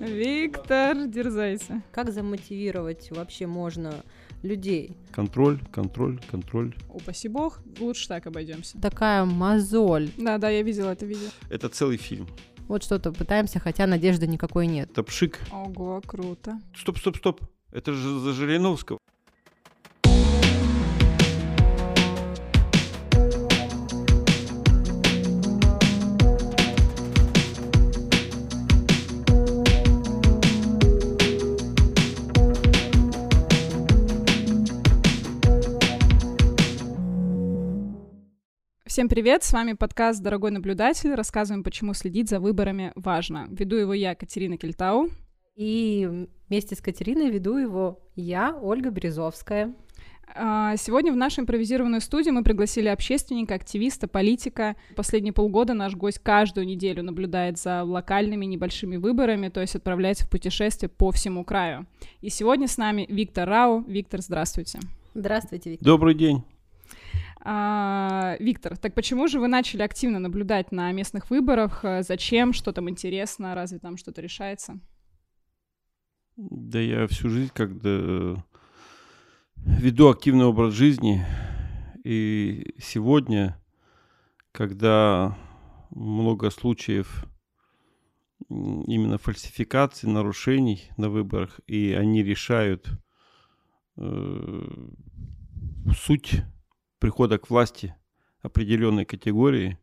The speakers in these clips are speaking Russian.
Виктор, дерзайся. Как замотивировать вообще можно людей? Контроль, контроль, контроль. Упаси бог, лучше так обойдемся. Такая мозоль. Да, да, я видела это видео. Это целый фильм. Вот что-то пытаемся, хотя надежды никакой нет. Это пшик. Ого, круто. Стоп, стоп, стоп. Это же за Жириновского. Всем привет, с вами подкаст «Дорогой наблюдатель». Рассказываем, почему следить за выборами важно. Веду его я, Катерина Кельтау. И вместе с Катериной веду его я, Ольга Березовская. А, сегодня в нашу импровизированную студию мы пригласили общественника, активиста, политика. Последние полгода наш гость каждую неделю наблюдает за локальными небольшими выборами, то есть отправляется в путешествие по всему краю. И сегодня с нами Виктор Рау. Виктор, здравствуйте. Здравствуйте, Виктор. Добрый день. А, Виктор, так почему же вы начали активно наблюдать на местных выборах? Зачем? Что там интересно? Разве там что-то решается? Да я всю жизнь когда э, веду активный образ жизни. И сегодня, когда много случаев именно фальсификации, нарушений на выборах, и они решают э, суть прихода к власти определенной категории,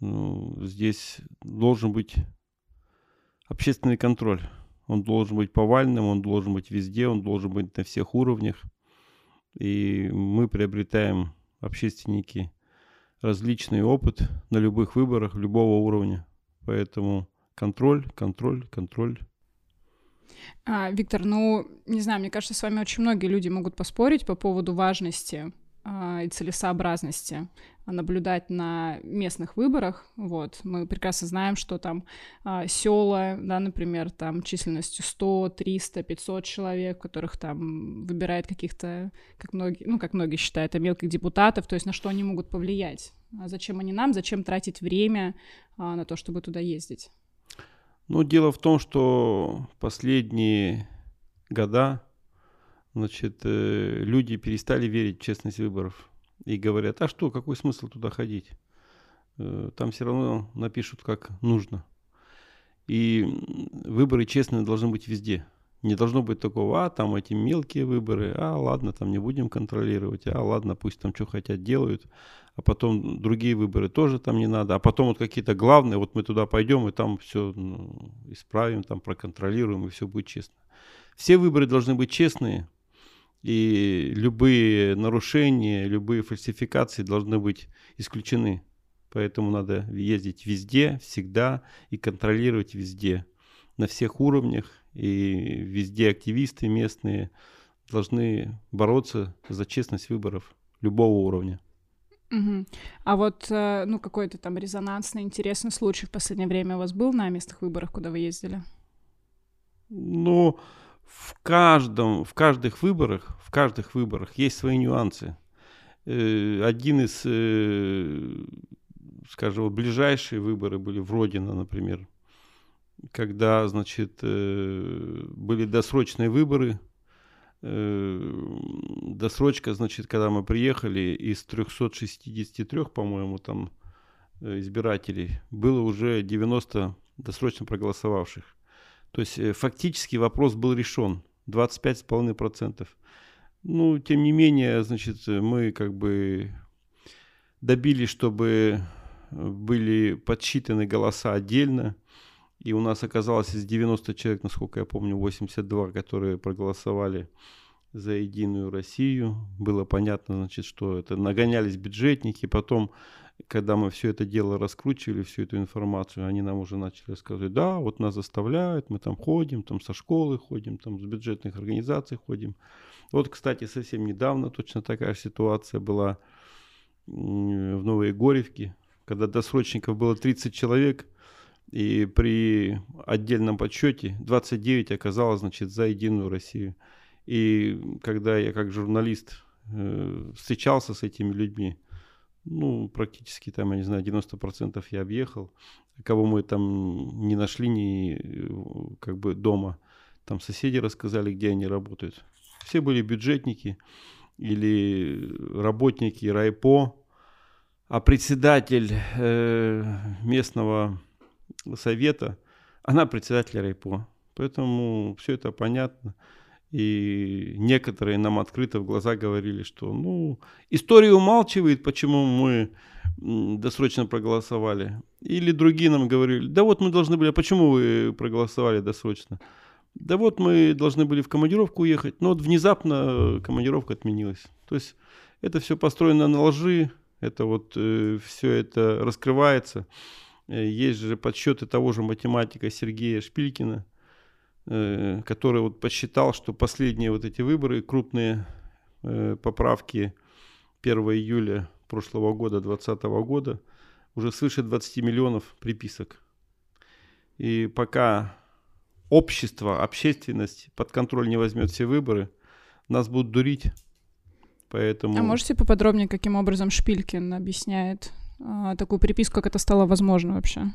ну, здесь должен быть общественный контроль. Он должен быть повальным, он должен быть везде, он должен быть на всех уровнях. И мы приобретаем, общественники, различный опыт на любых выборах, любого уровня. Поэтому контроль, контроль, контроль. А, Виктор, ну, не знаю, мне кажется, с вами очень многие люди могут поспорить по поводу важности и целесообразности наблюдать на местных выборах. Вот. Мы прекрасно знаем, что там а, села, да, например, там численностью 100, 300, 500 человек, которых там выбирают каких-то, как многие, ну, как многие считают, мелких депутатов, то есть на что они могут повлиять. А зачем они нам, зачем тратить время а, на то, чтобы туда ездить? Ну, дело в том, что последние года значит, э, люди перестали верить в честность выборов и говорят, а что, какой смысл туда ходить? Э, там все равно напишут, как нужно. И выборы честные должны быть везде. Не должно быть такого, а там эти мелкие выборы, а ладно, там не будем контролировать, а ладно, пусть там что хотят делают, а потом другие выборы тоже там не надо, а потом вот какие-то главные, вот мы туда пойдем и там все ну, исправим, там проконтролируем и все будет честно. Все выборы должны быть честные, и любые нарушения, любые фальсификации должны быть исключены. Поэтому надо ездить везде, всегда и контролировать везде, на всех уровнях. И везде активисты местные должны бороться за честность выборов любого уровня. Угу. А вот, э, ну, какой-то там резонансный, интересный случай в последнее время у вас был на местных выборах, куда вы ездили? Ну, в каждом, в каждых выборах, в каждых выборах есть свои нюансы. Э, один из, э, скажем, ближайшие выборы были в Родино, например, когда, значит, э, были досрочные выборы. Досрочка, значит, когда мы приехали, из 363, по-моему, там избирателей, было уже 90 досрочно проголосовавших. То есть э, фактически вопрос был решен. 25,5%. Ну, тем не менее, значит, мы как бы добились, чтобы были подсчитаны голоса отдельно. И у нас оказалось из 90 человек, насколько я помню, 82, которые проголосовали за Единую Россию. Было понятно, значит, что это нагонялись бюджетники. Потом когда мы все это дело раскручивали, всю эту информацию, они нам уже начали рассказывать, да, вот нас заставляют, мы там ходим, там со школы ходим, там с бюджетных организаций ходим. Вот, кстати, совсем недавно точно такая ситуация была в Новой Горевке, когда досрочников было 30 человек, и при отдельном подсчете 29 оказалось, значит, за Единую Россию. И когда я как журналист э, встречался с этими людьми, ну, практически там, я не знаю, 90% я объехал. кого мы там не нашли ни э, как бы дома. Там соседи рассказали, где они работают. Все были бюджетники или работники райпо, а председатель э, местного совета, она председатель райпо. Поэтому все это понятно. И некоторые нам открыто в глаза говорили, что ну, история умалчивает, почему мы досрочно проголосовали. Или другие нам говорили, да вот мы должны были, а почему вы проголосовали досрочно? Да вот мы должны были в командировку уехать, но вот внезапно командировка отменилась. То есть это все построено на лжи, это вот э, все это раскрывается. Э, есть же подсчеты того же математика Сергея Шпилькина, который вот подсчитал, что последние вот эти выборы, крупные э, поправки 1 июля прошлого года, 2020 года, уже свыше 20 миллионов приписок. И пока общество, общественность под контроль не возьмет все выборы, нас будут дурить. Поэтому... А можете поподробнее, каким образом Шпилькин объясняет а, такую приписку, как это стало возможно вообще?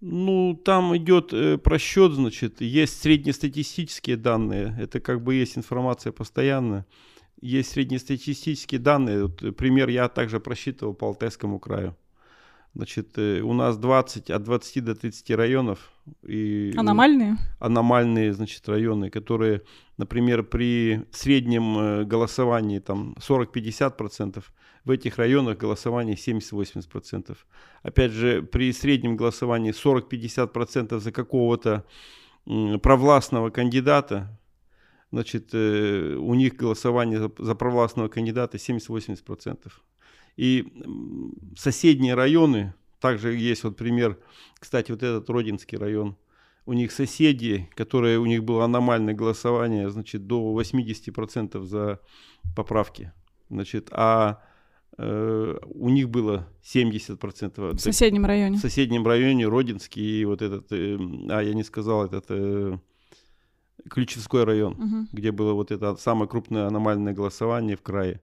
Ну, там идет э, просчет, значит, есть среднестатистические данные, это как бы есть информация постоянная, есть среднестатистические данные, вот, пример я также просчитывал по Алтайскому краю. Значит, э, у нас 20, от 20 до 30 районов. И аномальные? Аномальные, значит, районы, которые, например, при среднем э, голосовании там 40-50%, в этих районах голосование 70-80%. Опять же, при среднем голосовании 40-50% за какого-то провластного кандидата, значит, э, у них голосование за провластного кандидата 70-80%. И соседние районы, также есть вот пример, кстати, вот этот Родинский район, у них соседи, которые у них было аномальное голосование, значит, до 80% за поправки. Значит, а э, у них было 70%. В соседнем районе. В соседнем районе Родинский и вот этот, э, а я не сказал, этот э, Ключевской район, угу. где было вот это самое крупное аномальное голосование в крае.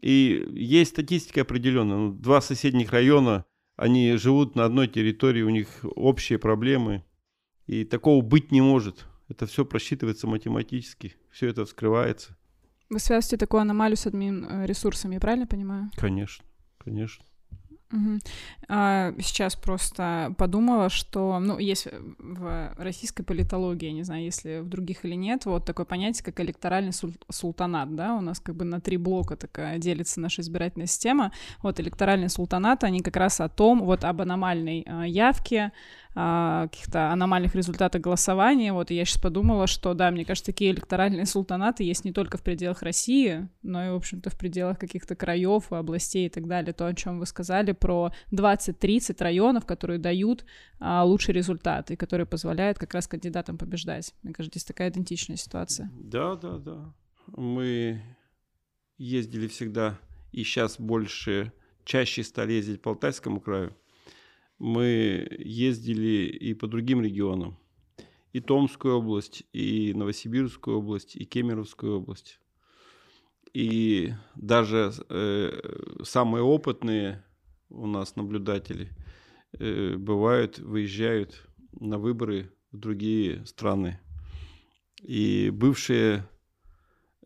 И есть статистика определенная. Ну, два соседних района, они живут на одной территории, у них общие проблемы. И такого быть не может. Это все просчитывается математически, все это вскрывается. Вы связываете такую аномалию с админ э, ресурсами, я правильно понимаю? Конечно, конечно. А, сейчас просто подумала, что, ну, есть в российской политологии, не знаю, если в других или нет, вот такое понятие, как электоральный султанат, да, у нас как бы на три блока такая делится наша избирательная система. Вот электоральный султанат, они как раз о том, вот об аномальной а, явке, каких-то аномальных результатах голосования. Вот и я сейчас подумала, что да, мне кажется, такие электоральные султанаты есть не только в пределах России, но и, в общем-то, в пределах каких-то краев, областей и так далее. То, о чем вы сказали про 20-30 районов, которые дают а, лучший результат и которые позволяют как раз кандидатам побеждать. Мне кажется, здесь такая идентичная ситуация. Да, да, да. Мы ездили всегда и сейчас больше, чаще стали ездить по Алтайскому краю мы ездили и по другим регионам. И Томскую область, и Новосибирскую область, и Кемеровскую область. И даже э, самые опытные у нас наблюдатели э, бывают, выезжают на выборы в другие страны. И бывшие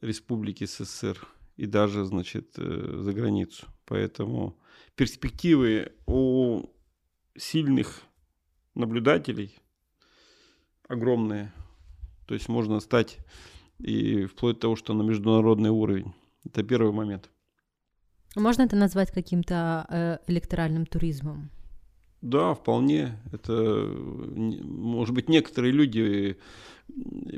республики СССР, и даже, значит, э, за границу. Поэтому перспективы у сильных наблюдателей огромные. То есть можно стать и вплоть до того, что на международный уровень. Это первый момент. Можно это назвать каким-то э, электоральным туризмом? Да, вполне. Это, может быть, некоторые люди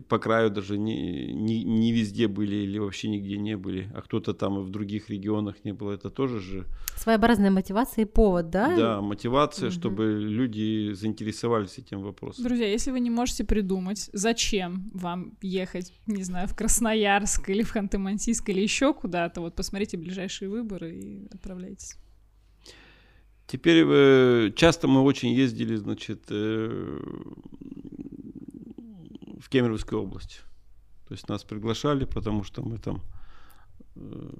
по краю даже не, не, не везде были или вообще нигде не были, а кто-то там и в других регионах не было, это тоже же... Своеобразная мотивация и повод, да? Да, мотивация, угу. чтобы люди заинтересовались этим вопросом. Друзья, если вы не можете придумать, зачем вам ехать, не знаю, в Красноярск или в Ханты-Мансийск или еще куда-то, вот посмотрите ближайшие выборы и отправляйтесь. Теперь э, часто мы очень ездили, значит, э, в Кемеровскую область. То есть нас приглашали, потому что мы там э,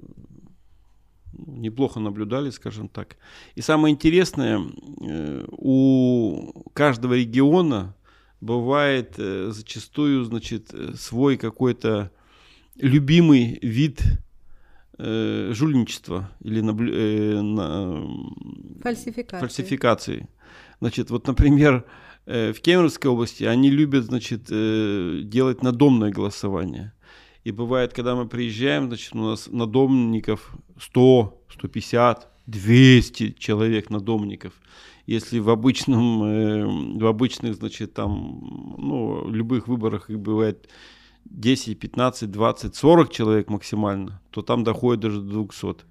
неплохо наблюдали, скажем так. И самое интересное, у каждого региона бывает зачастую, значит, свой какой-то любимый вид э, жульничества или наблю... э, на... Фальсификации. фальсификации. Значит, вот, например, э, в Кемеровской области они любят, значит, э, делать надомное голосование. И бывает, когда мы приезжаем, значит, у нас надомников 100, 150, 200 человек надомников. Если в обычном, э, в обычных, значит, там, ну, любых выборах их бывает 10, 15, 20, 40 человек максимально, то там доходит даже до 200.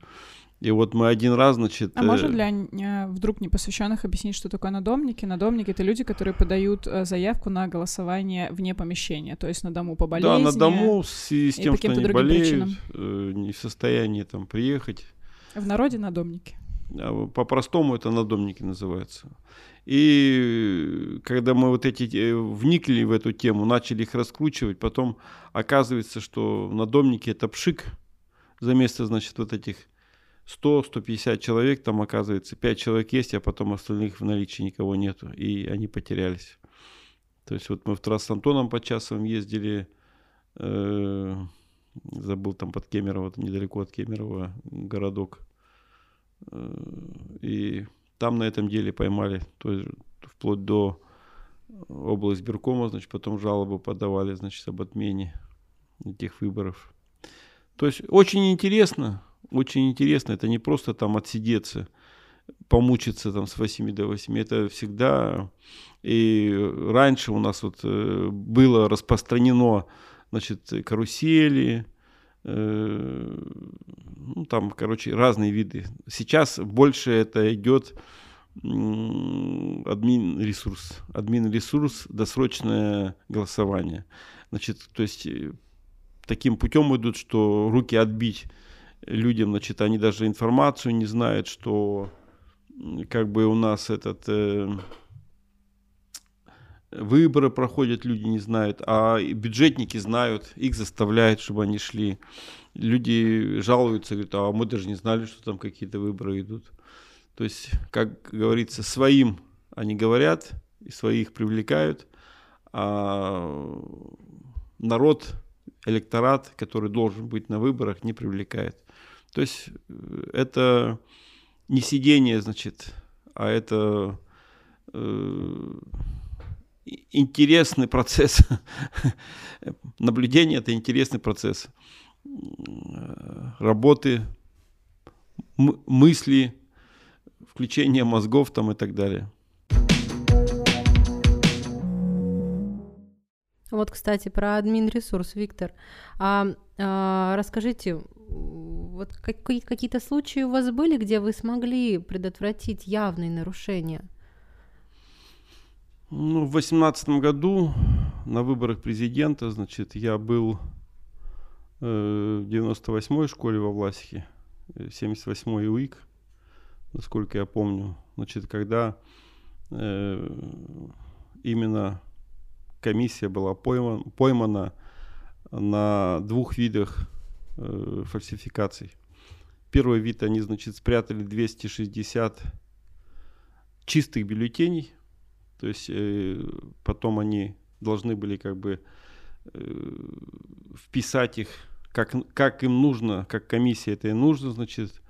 И вот мы один раз, значит... А можно для э, вдруг непосвященных объяснить, что такое надомники? Надомники — это люди, которые подают э, заявку на голосование вне помещения, то есть на дому по болезни. Да, на дому с, с тем, что они болеют, э, не в состоянии там приехать. В народе надомники. А по-простому это надомники называются. И когда мы вот эти э, вникли в эту тему, начали их раскручивать, потом оказывается, что надомники это пшик за место, значит, вот этих 100-150 человек, там оказывается 5 человек есть, а потом остальных в наличии никого нету, и они потерялись. То есть вот мы в трасс с Антоном Подчасовым ездили, э, забыл там под Кемерово, недалеко от Кемерово городок, и там на этом деле поймали, то есть вплоть до область Беркома, значит, потом жалобы подавали, значит, об отмене этих выборов. То есть очень интересно, очень интересно, это не просто там отсидеться, помучиться там с 8 до 8, это всегда, и раньше у нас вот э, было распространено, значит, карусели, э, ну, там, короче, разные виды. Сейчас больше это идет админ ресурс, админ ресурс, досрочное голосование. Значит, то есть э, таким путем идут, что руки отбить людям, значит, они даже информацию не знают, что как бы у нас этот э, выборы проходят, люди не знают, а бюджетники знают, их заставляют, чтобы они шли. Люди жалуются, говорят, а мы даже не знали, что там какие-то выборы идут. То есть, как говорится, своим они говорят, и своих привлекают, а народ, электорат, который должен быть на выборах, не привлекает. То есть э, это не сидение, значит, а это э, интересный процесс. Наблюдение – это интересный процесс работы, мысли, включение мозгов там и так далее. Вот, кстати, про админ ресурс, Виктор. А, а расскажите, вот какие, какие-то случаи у вас были, где вы смогли предотвратить явные нарушения? Ну, в 2018 году на выборах президента, значит, я был э, в 98-й школе во Власихе, 78-й УИК, насколько я помню. Значит, когда э, именно комиссия была поймана, поймана на двух видах э, фальсификаций. Первый вид, они, значит, спрятали 260 чистых бюллетеней, то есть э, потом они должны были как бы э, вписать их, как, как им нужно, как комиссия это и нужно, значит,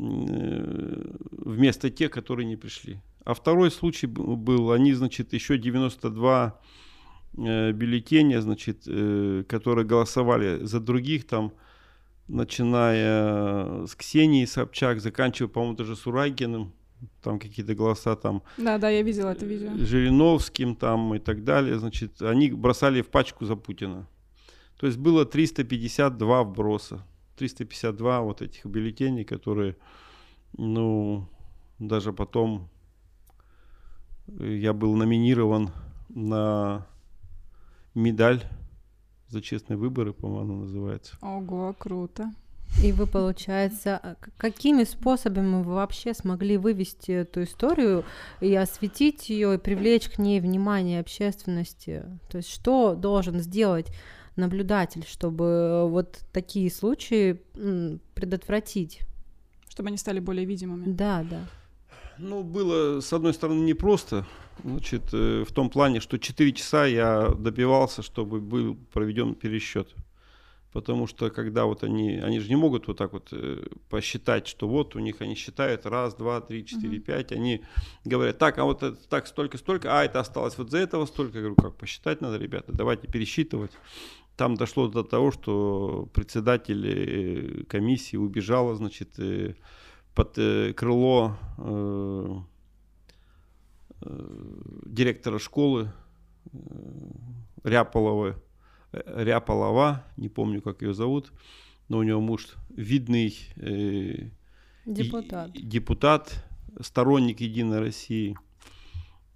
э, вместо тех, которые не пришли. А второй случай был, они, значит, еще 92 э, бюллетеня, значит, которые голосовали за других, там, начиная с Ксении Собчак, заканчивая, по-моему, даже с Урагиным, там какие-то голоса там. Да, да, я видела это видео. Жириновским там и так далее, значит, они бросали в пачку за Путина. То есть было 352 вброса. 352 вот этих бюллетеней, которые, ну, даже потом я был номинирован на медаль за честные выборы, по-моему, называется. Ого, круто. И вы, получается, а какими способами вы вообще смогли вывести эту историю и осветить ее, и привлечь к ней внимание общественности? То есть что должен сделать наблюдатель, чтобы вот такие случаи предотвратить? Чтобы они стали более видимыми. Да, да. Ну, было, с одной стороны, непросто. Значит, э, в том плане, что 4 часа я добивался, чтобы был проведен пересчет. Потому что когда вот они, они же не могут вот так вот э, посчитать, что вот у них они считают раз, два, три, четыре, пять, они говорят, так, а вот это, так столько, столько, а это осталось вот за этого столько. Я говорю, как посчитать надо, ребята, давайте пересчитывать. Там дошло до того, что председатель э, комиссии убежала, значит, э, под крыло директора школы Ряполовой, Ряполова, не помню, как ее зовут, но у него муж видный э, Депутат. и- депутат, сторонник Единой России.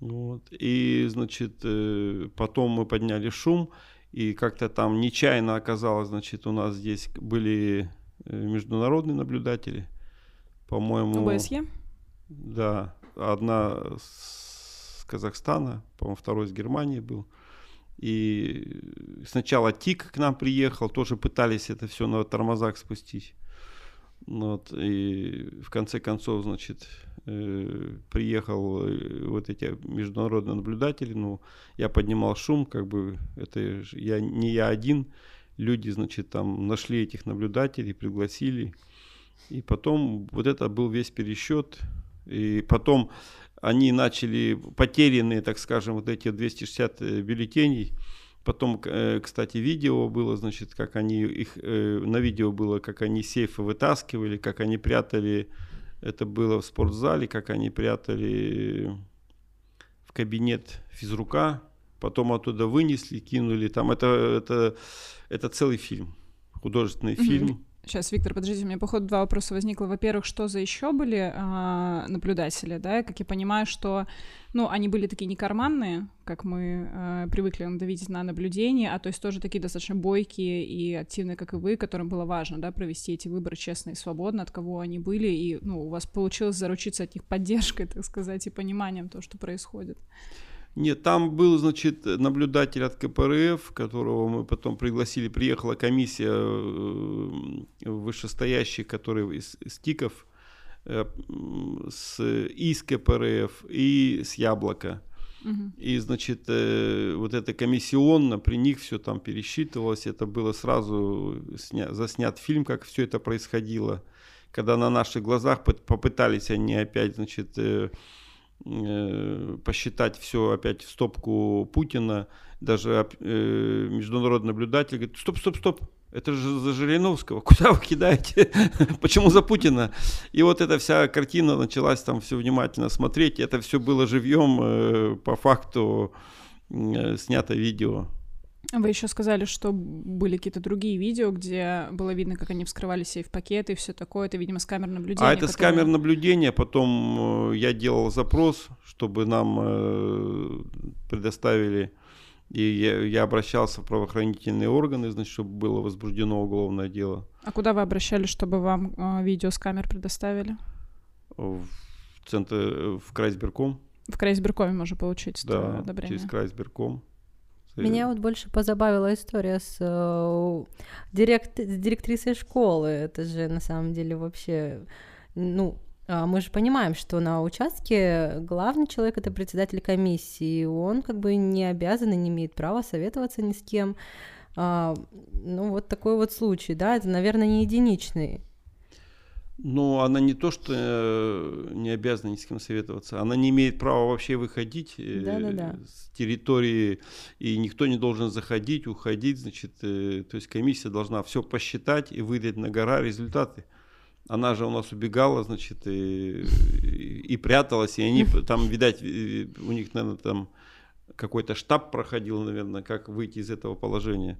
Вот. И, значит, э, потом мы подняли шум, и как-то там нечаянно оказалось, значит, у нас здесь были э, международные наблюдатели, по-моему... ОБСЕ? Да, одна с Казахстана, по-моему, второй из Германии был. И сначала ТИК к нам приехал, тоже пытались это все на тормозах спустить. Ну Вот, и в конце концов, значит, э, приехал э, вот эти международные наблюдатели, ну, я поднимал шум, как бы, это я, не я один, люди, значит, там нашли этих наблюдателей, пригласили, и потом вот это был весь пересчет, и потом они начали, потерянные, так скажем, вот эти 260 э, бюллетеней, Потом, э, кстати, видео было, значит, как они их э, на видео было, как они сейфы вытаскивали, как они прятали. Это было в спортзале, как они прятали в кабинет физрука, потом оттуда вынесли, кинули. Там это это это целый фильм, художественный Мгм. фильм. Сейчас, Виктор, подождите, у меня, походу, два вопроса возникло. Во-первых, что за еще были а, наблюдатели, да? Как я понимаю, что, ну, они были такие не карманные, как мы а, привыкли видеть на наблюдении, а то есть тоже такие достаточно бойкие и активные, как и вы, которым было важно, да, провести эти выборы честно и свободно, от кого они были, и, ну, у вас получилось заручиться от них поддержкой, так сказать, и пониманием того, что происходит. Нет, там был, значит, наблюдатель от КПРФ, которого мы потом пригласили. Приехала комиссия э, вышестоящих, которые из, из ТИКов, э, с, и с КПРФ, и с Яблока. Мгм. И, значит, э, вот это комиссионно, при них все там пересчитывалось. Это было сразу сня- заснят фильм, как все это происходило. Когда на наших глазах попытались они опять, значит, э, посчитать все опять в стопку Путина. Даже э, международный наблюдатель говорит, стоп, стоп, стоп, это же за Жириновского, куда вы кидаете? Почему за Путина? И вот эта вся картина началась там все внимательно смотреть. Это все было живьем, э, по факту э, снято видео. Вы еще сказали, что были какие-то другие видео, где было видно, как они вскрывали сейф-пакеты и все такое. Это, видимо, с камер наблюдения. А это с которые- камер наблюдения. Потом э, я делал запрос, чтобы нам э, предоставили. И я, я обращался в правоохранительные органы, значит, чтобы было возбуждено уголовное дело. А куда вы обращались, чтобы вам э, видео с камер предоставили? В центр, в Крайсберком. В Крайсберкоме можно получить Да, одобрение. через Крайсберком. Меня вот больше позабавила история с, э, директ, с директрисой школы. Это же на самом деле вообще, ну, а мы же понимаем, что на участке главный человек это председатель комиссии, он как бы не обязан и не имеет права советоваться ни с кем. А, ну, вот такой вот случай, да, это, наверное, не единичный. Ну, она не то, что э, не обязана ни с кем советоваться, она не имеет права вообще выходить э, Да-да-да. с территории, и никто не должен заходить, уходить, значит, э, то есть комиссия должна все посчитать и выдать на гора результаты. Она же у нас убегала, значит, и, и, и пряталась, и они там, видать, э, у них, наверное, там какой-то штаб проходил, наверное, как выйти из этого положения.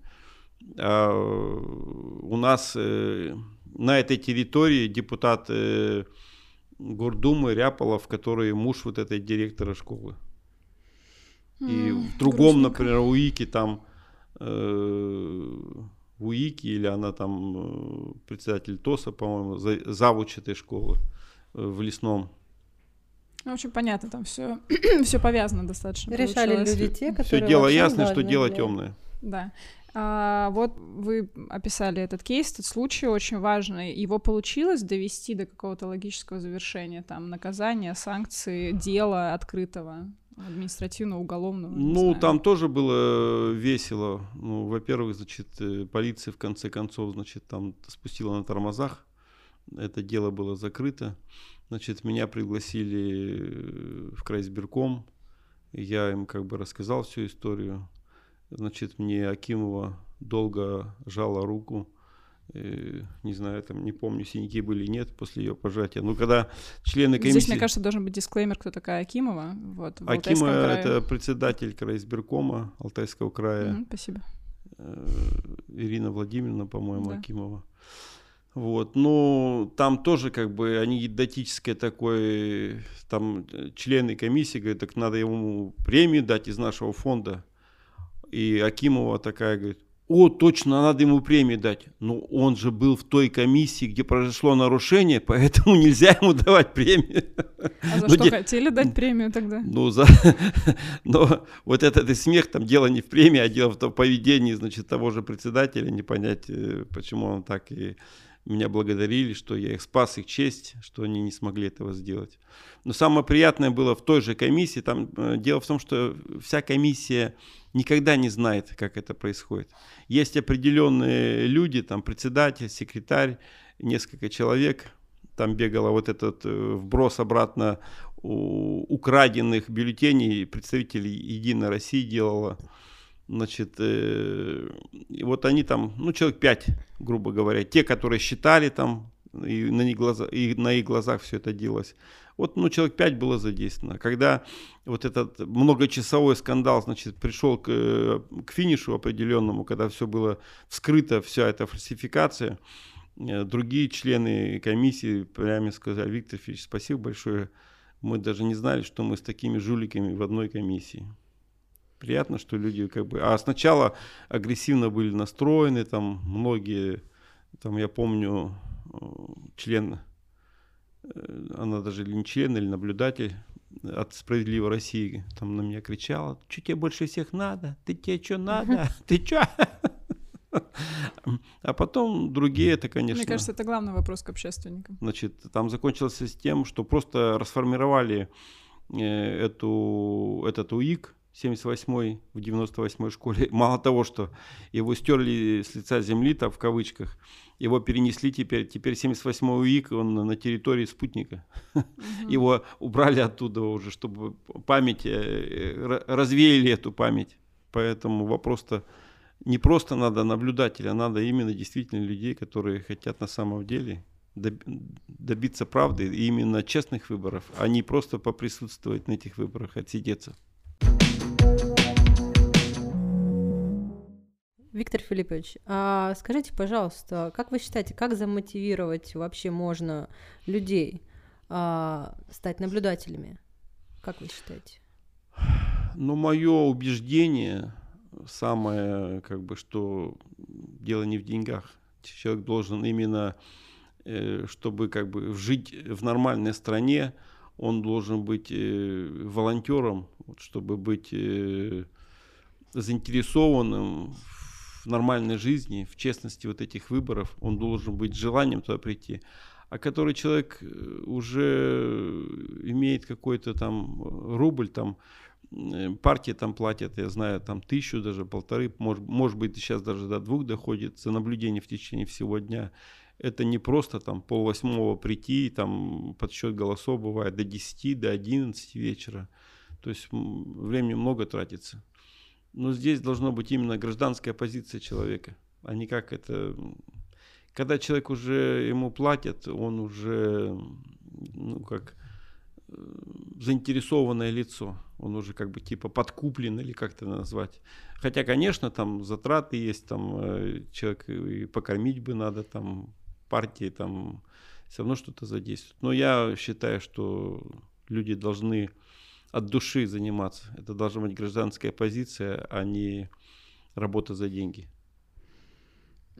А у нас э, на этой территории депутат э, Гордумы Ряполов, который муж вот этой директора школы. И М, в другом, грустненько. например, УИКе там э, УИКе или она там э, председатель ТОСа, по-моему, за- завуч этой школы э, в Лесном. Ну, в общем, понятно, там все, все повязано достаточно. Решали получилось. люди те, которые Все дело ясно, что дело темное. Да. А, вот вы описали этот кейс, этот случай очень важный. Его получилось довести до какого-то логического завершения, там, наказания, санкции, дела открытого? административно-уголовного? Ну, там тоже было весело. Ну, во-первых, значит, э, полиция в конце концов, значит, там спустила на тормозах. Это дело было закрыто. Значит, меня пригласили э, в крайсберком. Я им как бы рассказал всю историю. Значит, мне Акимова долго жала руку Э, не знаю, там не помню, синяки были или нет после ее пожатия. Но когда члены комиссии... Здесь, мне кажется, должен быть дисклеймер, кто такая Акимова. Вот, Акимова — это председатель крайсберкома Алтайского края. Mm, спасибо. Э, Ирина Владимировна, по-моему, да. Акимова. Вот, ну, там тоже как бы анекдотическое такое, там члены комиссии говорят, так надо ему премию дать из нашего фонда. И Акимова такая говорит, о, точно, надо ему премию дать. Но он же был в той комиссии, где произошло нарушение, поэтому нельзя ему давать премию. А за что де... хотели дать премию тогда? Ну, за... Но вот этот и смех, там дело не в премии, а дело в том поведении, значит, того же председателя, не понять, э, почему он так и меня благодарили, что я их спас, их честь, что они не смогли этого сделать. Но самое приятное было в той же комиссии, там э, дело в том, что вся комиссия никогда не знает, как это происходит. Есть определенные люди, там председатель, секретарь, несколько человек, там бегало вот этот э, вброс обратно украденных бюллетеней, представителей Единой России делала. Значит, э, вот они там, ну, человек пять, грубо говоря, те, которые считали там, и на, их глаза, и на их глазах все это делалось. Вот, ну, человек пять было задействовано. Когда вот этот многочасовой скандал, значит, пришел к, э, к финишу определенному, когда все было вскрыто, вся эта фальсификация, э, другие члены комиссии прямо сказали, Виктор Филиппович, спасибо большое, мы даже не знали, что мы с такими жуликами в одной комиссии приятно, что люди как бы... А сначала агрессивно были настроены, там многие, там я помню, э, член, э, она даже или не член, или наблюдатель от «Справедливой России» там на меня кричала, что тебе больше всех надо? Ты тебе что надо? Ты что? А потом другие, это, конечно... Мне кажется, это главный вопрос к общественникам. Значит, там закончилось с тем, что просто расформировали э, эту, этот УИК, 78 в 98 школе, мало того, что его стерли с лица земли, так в кавычках, его перенесли теперь, теперь 78 УИК, он на территории спутника. Угу. Его убрали оттуда уже, чтобы память, э, развеяли эту память. Поэтому вопрос-то не просто надо наблюдателя, надо именно действительно людей, которые хотят на самом деле добиться правды и именно честных выборов, а не просто поприсутствовать на этих выборах, отсидеться. Виктор Филиппович, а скажите, пожалуйста, как вы считаете, как замотивировать вообще можно людей а, стать наблюдателями? Как вы считаете? Ну, мое убеждение самое, как бы, что дело не в деньгах. Человек должен именно, э, чтобы как бы жить в нормальной стране, он должен быть э, волонтером, чтобы быть э, заинтересованным в нормальной жизни, в честности вот этих выборов, он должен быть желанием туда прийти. А который человек э, уже имеет какой-то там рубль, там партии там платят, я знаю, там тысячу, даже полторы, может, может быть сейчас даже до двух доходит за наблюдение в течение всего дня это не просто там пол восьмого прийти, там подсчет голосов бывает до 10, до 11 вечера. То есть времени много тратится. Но здесь должна быть именно гражданская позиция человека, а не как это... Когда человек уже ему платят, он уже, ну как, э, заинтересованное лицо. Он уже как бы типа подкуплен или как-то назвать. Хотя, конечно, там затраты есть, там э, человек и покормить бы надо, там партии там все равно что-то задействует. Но я считаю, что люди должны от души заниматься. Это должна быть гражданская позиция, а не работа за деньги.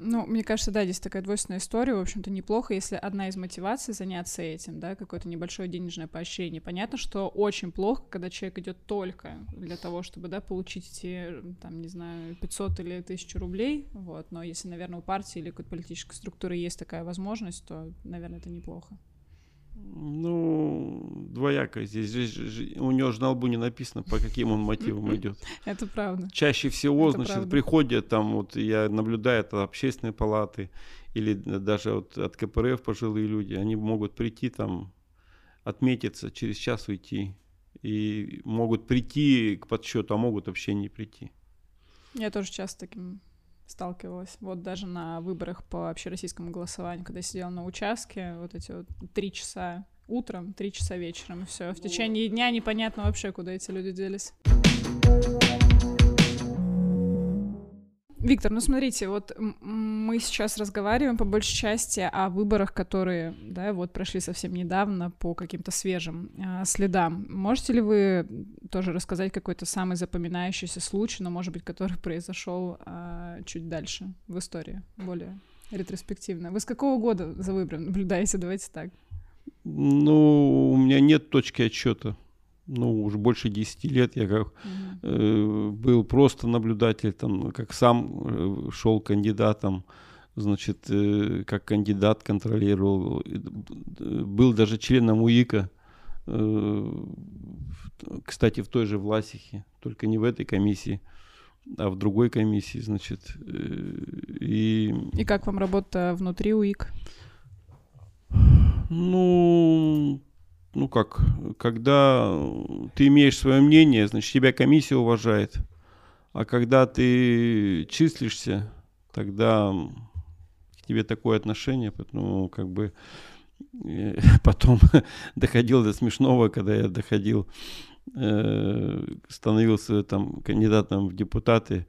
Ну, мне кажется, да, здесь такая двойственная история. В общем-то, неплохо, если одна из мотиваций заняться этим, да, какое-то небольшое денежное поощрение. Понятно, что очень плохо, когда человек идет только для того, чтобы, да, получить эти, там, не знаю, 500 или 1000 рублей, вот. Но если, наверное, у партии или какой-то политической структуры есть такая возможность, то, наверное, это неплохо. Ну, двояко. Здесь, здесь у него же на лбу не написано, по каким он мотивам идет. Это правда. Чаще всего, это значит, правда. приходят там, вот я наблюдаю это общественные палаты или даже вот от КПРФ пожилые люди, они могут прийти там, отметиться, через час уйти. И могут прийти к подсчету, а могут вообще не прийти. Я тоже часто таким сталкивалась. Вот даже на выборах по общероссийскому голосованию, когда сидела на участке, вот эти вот три часа утром, три часа вечером, все. В течение дня непонятно вообще, куда эти люди делись. Виктор, ну смотрите, вот мы сейчас разговариваем по большей части о выборах, которые, да, вот прошли совсем недавно по каким-то свежим э, следам. Можете ли вы тоже рассказать какой-то самый запоминающийся случай, но, может быть, который произошел э, чуть дальше в истории, более ретроспективно? Вы с какого года за выбором наблюдаете? Давайте так. Ну, у меня нет точки отсчета ну, уже больше 10 лет я как э, был просто наблюдатель, там, как сам э, шел кандидатом, значит, э, как кандидат контролировал, был даже членом УИКа, э, кстати, в той же Власихе, только не в этой комиссии, а в другой комиссии, значит. Э, и... и как вам работа внутри УИК? Ну, ну как, когда ты имеешь свое мнение, значит, тебя комиссия уважает. А когда ты числишься, тогда к тебе такое отношение, поэтому как бы э, потом доходил до смешного, когда я доходил Э, становился там кандидатом в депутаты,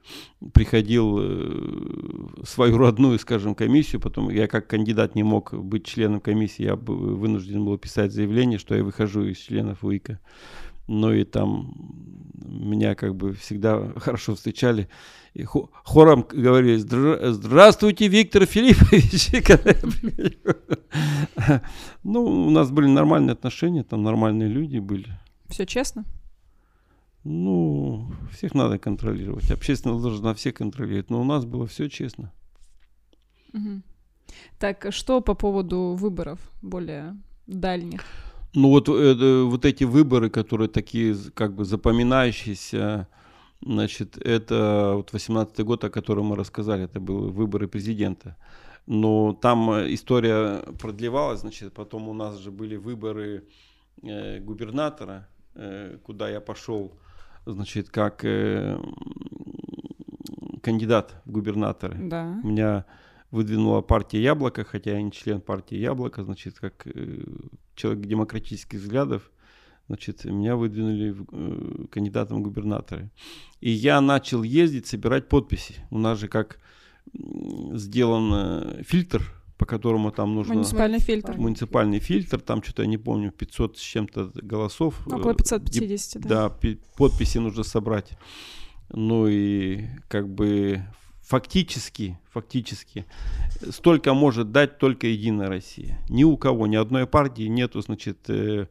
приходил э, свою родную, скажем, комиссию, потом я как кандидат не мог быть членом комиссии, я вынужден был писать заявление, что я выхожу из членов УИКа. Ну и там меня как бы всегда хорошо встречали. И хором говорили, здравствуйте, Виктор Филиппович. Ну, у нас были нормальные отношения, там нормальные люди были. Все честно? Ну, всех надо контролировать. Общественность должна всех контролировать. Но у нас было все честно. Угу. Так, что по поводу выборов более дальних? Ну вот, э, вот эти выборы, которые такие как бы запоминающиеся, значит, это вот 18 год, о котором мы рассказали, это были выборы президента. Но там история продлевалась, значит, потом у нас же были выборы э, губернатора, Э, куда я пошел, значит, как э, кандидат в губернаторы. Да. Меня выдвинула партия Яблоко, хотя я не член партии Яблоко, значит, как э, человек демократических взглядов, значит, меня выдвинули в, э, кандидатом в губернаторы. И я начал ездить, собирать подписи. У нас же как сделан э, фильтр по которому там нужно... Муниципальный фильтр. Муниципальный фильтр, там что-то, я не помню, 500 с чем-то голосов. Около 550, э, да. Да, подписи нужно собрать. Ну и как бы фактически, фактически, столько может дать только Единая Россия. Ни у кого, ни одной партии нету, значит, э,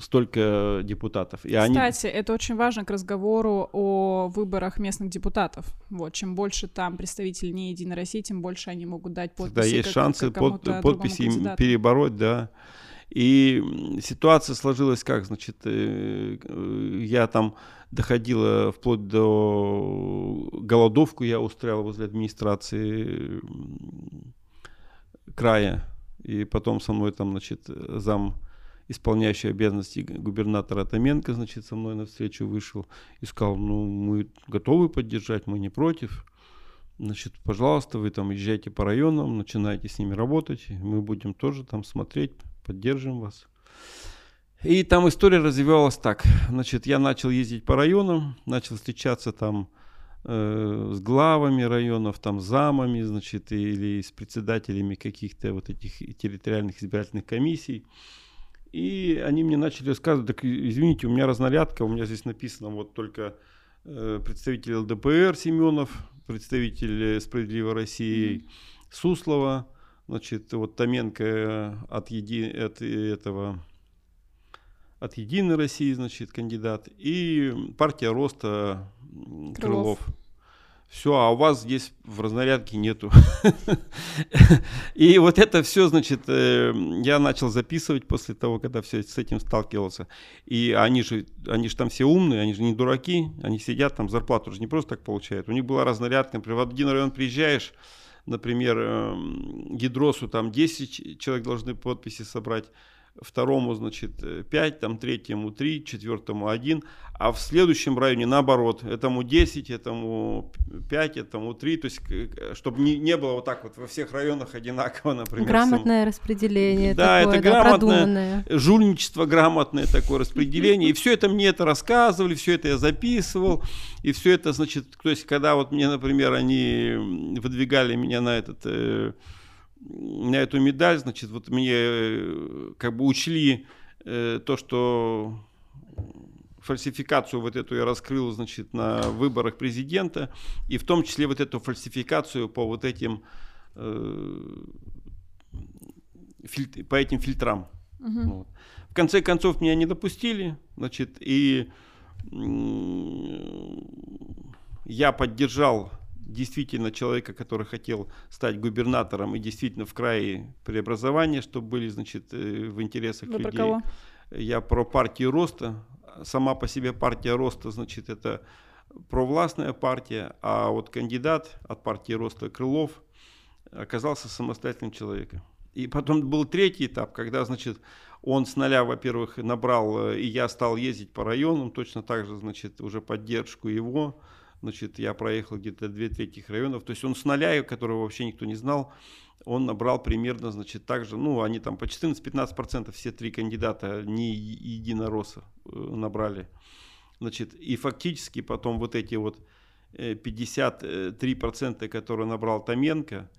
столько депутатов. И Кстати, они... это очень важно к разговору о выборах местных депутатов. Вот, чем больше там представителей не Единой России, тем больше они могут дать подписи. Да, есть как, шансы как под, подписи им перебороть, да. И ситуация сложилась как, значит, э, я там доходила вплоть до голодовку я устраивал возле администрации края и потом со мной там, значит, зам исполняющий обязанности губернатора Томенко, значит, со мной на встречу вышел и сказал, ну, мы готовы поддержать, мы не против. Значит, пожалуйста, вы там езжайте по районам, начинайте с ними работать, мы будем тоже там смотреть, поддержим вас. И там история развивалась так. Значит, я начал ездить по районам, начал встречаться там Э, с главами районов, там замами, значит, или с председателями каких-то вот этих территориальных избирательных комиссий. И они мне начали рассказывать, так извините, у меня разнарядка, у меня здесь написано вот только э, представитель ЛДПР Семенов, представитель «Справедливой России» mm-hmm. Суслова, значит, вот Томенко от, еди, от этого от Единой России, значит, кандидат, и партия роста Крылов. Крылов. Все, а у вас здесь в разнарядке нету. И вот это все, значит, э, я начал записывать после того, когда все с этим сталкивался. И они же, они же там все умные, они же не дураки, они сидят там, зарплату же не просто так получают. У них была разнарядка, например, в один район приезжаешь, например, эм, Гидросу там 10 человек должны подписи собрать, второму, значит, 5, там, третьему 3, четвертому 1, а в следующем районе наоборот, этому 10, этому 5, этому 3, то есть, чтобы не, не было вот так вот во всех районах одинаково, например. Грамотное сам... распределение да, такое, это да, грамотное, продуманное. жульничество грамотное такое распределение, и все это мне это рассказывали, все это я записывал, и все это, значит, то есть, когда вот мне, например, они выдвигали меня на этот э, на эту медаль, значит, вот мне э, как бы учли э, то, что фальсификацию вот эту я раскрыл, значит, на выборах президента, и в том числе вот эту фальсификацию по вот этим, э, фильтр, по этим фильтрам. Угу. Вот. В конце концов меня не допустили, значит, и я поддержал действительно человека, который хотел стать губернатором и действительно в крае преобразования, чтобы были, значит, э, в интересах Вы людей. Про кого? Я про партию роста. Сама по себе партия роста, значит, это провластная партия, а вот кандидат от партии роста Крылов оказался самостоятельным человеком. И потом был третий этап, когда, значит, он с нуля, во-первых, набрал, э, и я стал ездить по районам, точно так же, значит, уже поддержку его, значит, я проехал где-то две трети районов, то есть он с нуля, которого вообще никто не знал, он набрал примерно, значит, также, ну, они там по 14-15% все три кандидата не единоросса э, набрали, значит, и фактически потом вот эти вот 53%, э, которые набрал Томенко,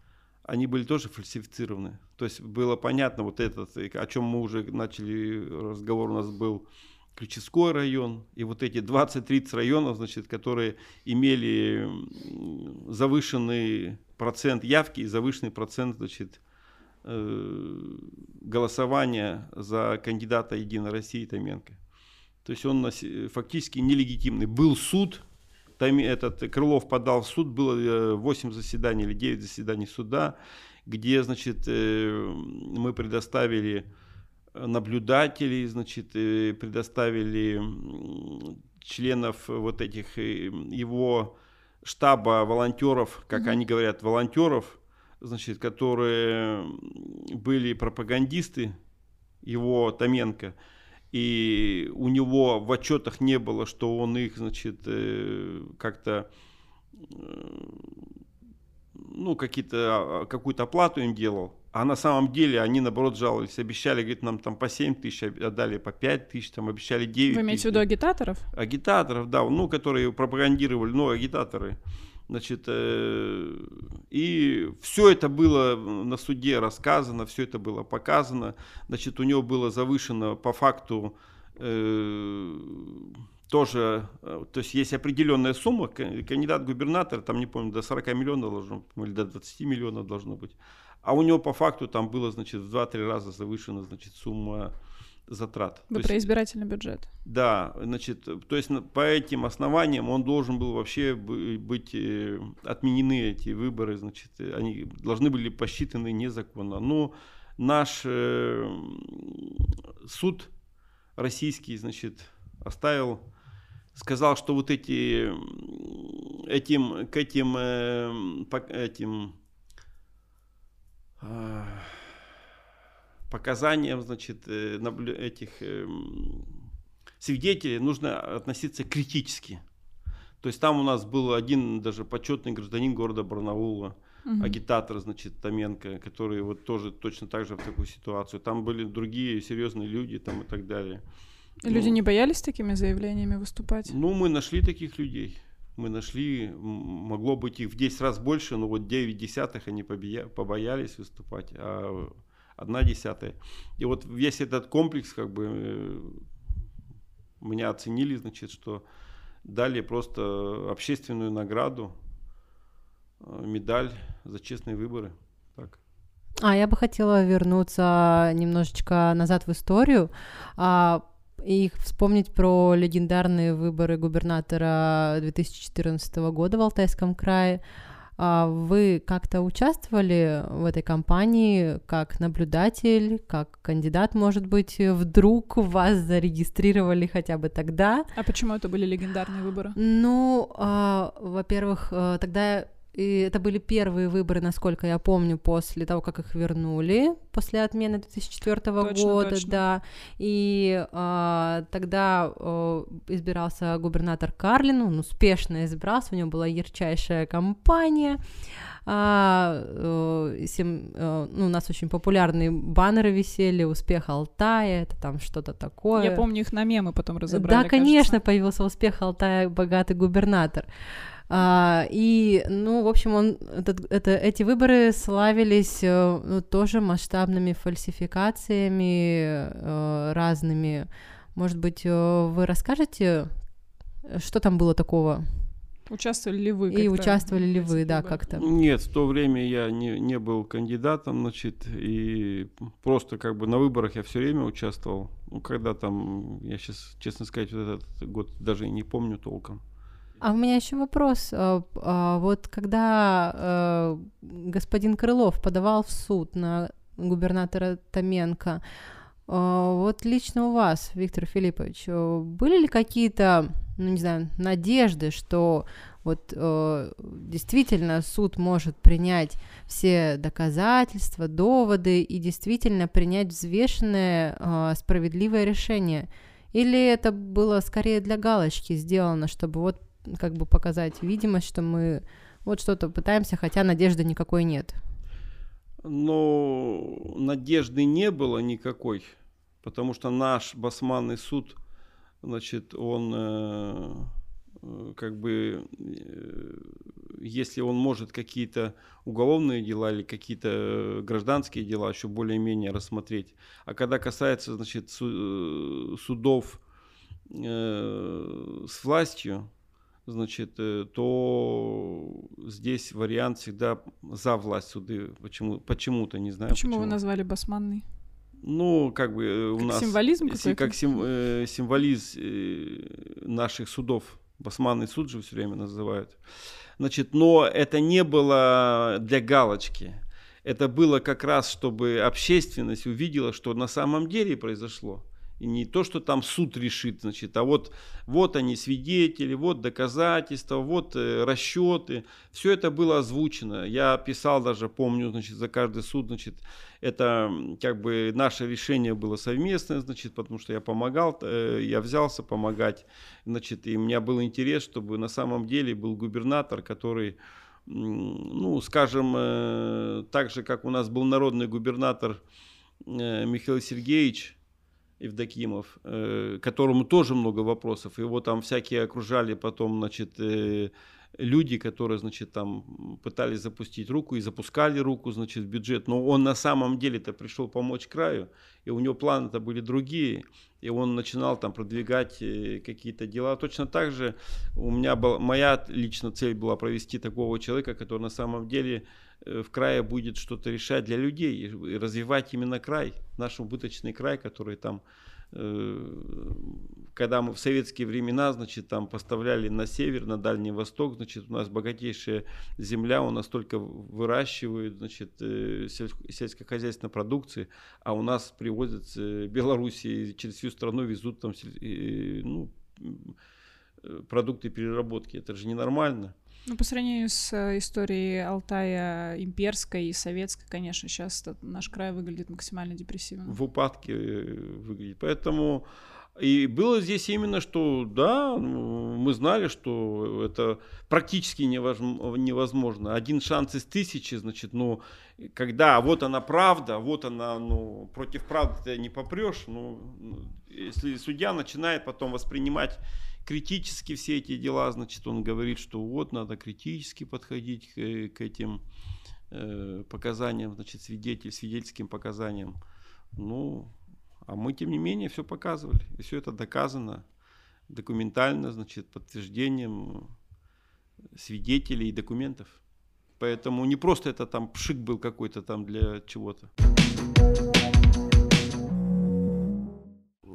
они были тоже фальсифицированы. То есть было понятно вот этот, о чем мы уже начали, разговор у нас был, Ключевской район и вот эти 20-30 районов, значит, которые имели завышенный процент явки и завышенный процент значит, э, голосования за кандидата Единой России Томенко. То есть он фактически нелегитимный. Был суд, этот Крылов подал в суд, было 8 э, заседаний или 9 заседаний суда, где, значит, э, мы предоставили наблюдателей, значит, предоставили членов вот этих э, его штаба волонтеров, как mm-hmm. они говорят, волонтеров, значит, которые были пропагандисты его Томенко, и у него в отчетах не было, что он их, значит, э, как-то э, ну, какие-то, а, какую-то оплату им делал, а на самом деле они, наоборот, жаловались, обещали, говорит, нам там по 7 тысяч, отдали по 5 тысяч, там обещали 9 Вы имеете в виду агитаторов? Агитаторов, да, ну, которые пропагандировали, ну, агитаторы. Значит, э, и все это было на суде рассказано, все это было показано. Значит, у него было завышено по факту э, тоже, э, то есть есть определенная сумма, кандидат губернатор, там не помню, до 40 миллионов должно быть, или до 20 миллионов должно быть. А у него по факту там было, значит, в 2-3 раза завышена, значит, сумма затрат. Вы то про есть, избирательный бюджет. Да, значит, то есть по этим основаниям он должен был вообще быть э, отменены эти выборы, значит, они должны были посчитаны незаконно. Но наш э, суд российский, значит, оставил, сказал, что вот эти этим к этим э, этим показаниям, значит, э, этих эм, свидетелей нужно относиться критически. То есть там у нас был один даже почетный гражданин города Барнаула, угу. агитатор, значит, Томенко, который вот тоже точно так же в такую ситуацию. Там были другие серьезные люди там и так далее. Люди ну, не боялись такими заявлениями выступать? Ну, мы нашли таких людей мы нашли, могло быть их в 10 раз больше, но вот 9 десятых они побоялись выступать, а одна десятая. И вот весь этот комплекс, как бы, э, меня оценили, значит, что дали просто общественную награду э, медаль за честные выборы. Так. А я бы хотела вернуться немножечко назад в историю а, и вспомнить про легендарные выборы губернатора 2014 года в Алтайском крае. А вы как-то участвовали в этой кампании как наблюдатель, как кандидат, может быть, вдруг вас зарегистрировали хотя бы тогда? А почему это были легендарные выборы? Ну, а, во-первых, э, тогда и это были первые выборы, насколько я помню, после того, как их вернули, после отмены 2004 точно, года, точно. да. И а, тогда а, избирался губернатор Карлин, он успешно избрался, у него была ярчайшая кампания. А, э, сем, э, ну, у нас очень популярные баннеры висели, успех Алтая, это там что-то такое. Я помню, их на мемы потом разобрали. Да, конечно, кажется. появился успех Алтая, богатый губернатор. А, и, ну, в общем, он, этот, это, эти выборы славились э, ну, тоже масштабными фальсификациями э, разными. Может быть, э, вы расскажете, что там было такого? Участвовали ли вы? И участвовали ли вы, да, как-то? Нет, в то время я не, не был кандидатом, значит, и просто как бы на выборах я все время участвовал. Ну, когда там, я сейчас, честно сказать, вот этот год даже не помню толком. А у меня еще вопрос. А, а, вот когда э, господин Крылов подавал в суд на губернатора Томенко, а, вот лично у вас, Виктор Филиппович, э, были ли какие-то, ну не знаю, надежды, что вот э, действительно суд может принять все доказательства, доводы и действительно принять взвешенное, э, справедливое решение? Или это было скорее для галочки сделано, чтобы вот как бы показать видимость, что мы вот что-то пытаемся, хотя надежды никакой нет. Но надежды не было никакой, потому что наш басманный суд, значит, он э, э как бы, э, если он может какие-то уголовные дела или какие-то гражданские дела еще более-менее рассмотреть, а когда касается, значит, э, судов э, с властью, значит, э, то здесь вариант всегда за власть суды. Почему, почему-то, не знаю. Почему, почему. вы назвали басманный? Ну, как бы э, у как нас... Символизм какой-то? Как сим, э, символизм э, наших судов. Басманный суд же все время называют. Значит, но это не было для галочки. Это было как раз, чтобы общественность увидела, что на самом деле произошло. Не то, что там суд решит, значит, а вот, вот они свидетели, вот доказательства, вот э, расчеты. Все это было озвучено. Я писал даже, помню, значит, за каждый суд, значит, это как бы наше решение было совместное, значит, потому что я помогал, э, я взялся помогать, значит, и у меня был интерес, чтобы на самом деле был губернатор, который ну, скажем, э, так же, как у нас был народный губернатор Михаил Сергеевич, Евдокимов, э, которому тоже много вопросов. Его там всякие окружали потом, значит, э, люди, которые, значит, там пытались запустить руку и запускали руку, значит, в бюджет. Но он на самом деле-то пришел помочь краю, и у него планы-то были другие. И он начинал там продвигать э, какие-то дела. Точно так же у меня была, моя лично цель была провести такого человека, который на самом деле в крае будет что-то решать для людей и развивать именно край, наш убыточный край, который там, э, когда мы в советские времена, значит, там поставляли на север, на Дальний Восток, значит, у нас богатейшая земля, у нас только выращивают, значит, э, сельскохозяйственной продукции, а у нас привозят с Белоруссии через всю страну везут там, ну, продукты переработки. Это же ненормально. Ну, по сравнению с э, историей Алтая имперской и советской, конечно, сейчас наш край выглядит максимально депрессивно. В упадке э, выглядит. Поэтому и было здесь именно, что да, ну, мы знали, что это практически невозможно. Один шанс из тысячи, значит, ну, когда вот она правда, вот она, ну, против правды ты не попрешь, ну, ну, если судья начинает потом воспринимать критически все эти дела, значит, он говорит, что вот надо критически подходить к, к этим э, показаниям, значит, свидетель, свидетельским показаниям. Ну, а мы, тем не менее, все показывали. И все это доказано документально, значит, подтверждением свидетелей и документов. Поэтому не просто это там пшик был какой-то там для чего-то.